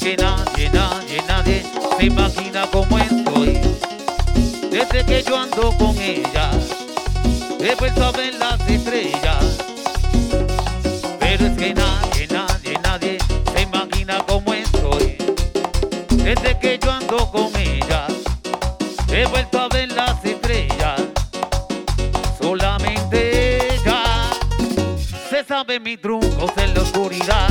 que nadie, nadie, nadie se imagina cómo estoy. Desde que yo ando con ella, he vuelto a ver las estrellas. Pero es que nadie, nadie, nadie se imagina cómo estoy. Desde que yo ando con ella, he vuelto a ver las estrellas. Solamente ella se sabe mi truco en la oscuridad.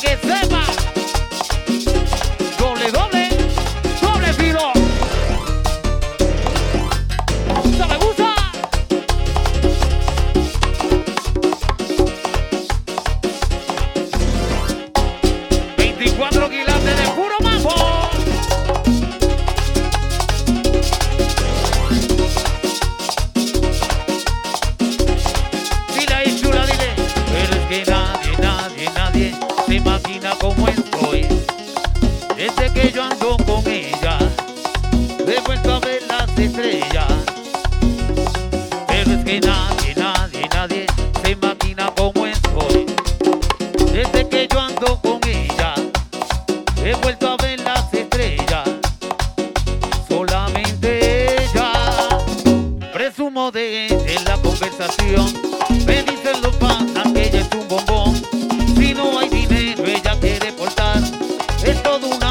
Que imagina cómo estoy. Desde que yo ando con ella, he vuelto a ver las estrellas. Pero es que nadie, nadie, nadie se imagina cómo estoy. Desde que yo ando con ella, he vuelto a ver las estrellas. Solamente ella. Presumo de en la conversación. Es dama, una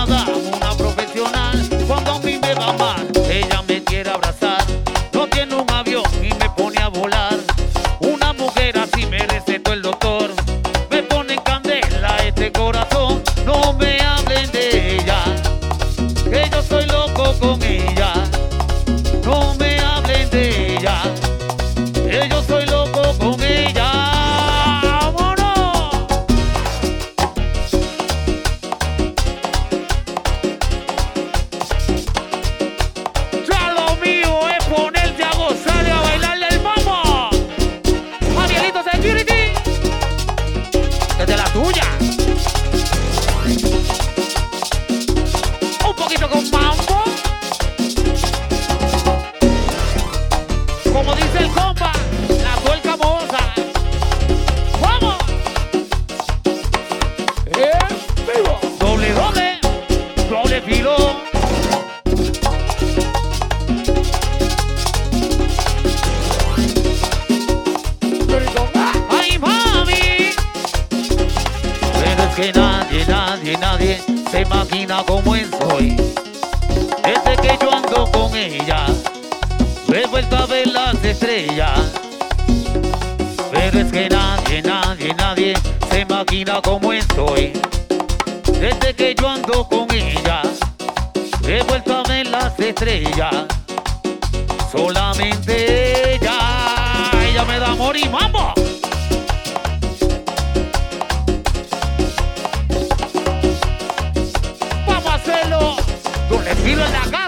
la tuya. Nadie, nadie, nadie se imagina cómo estoy. Desde que yo ando con ella, he vuelto a ver las estrellas. Pero es que nadie, nadie, nadie se imagina cómo estoy. Desde que yo ando con ella, he vuelto a ver las estrellas. Solamente ella, ella me da amor y mambo. ¡Recibe la gana!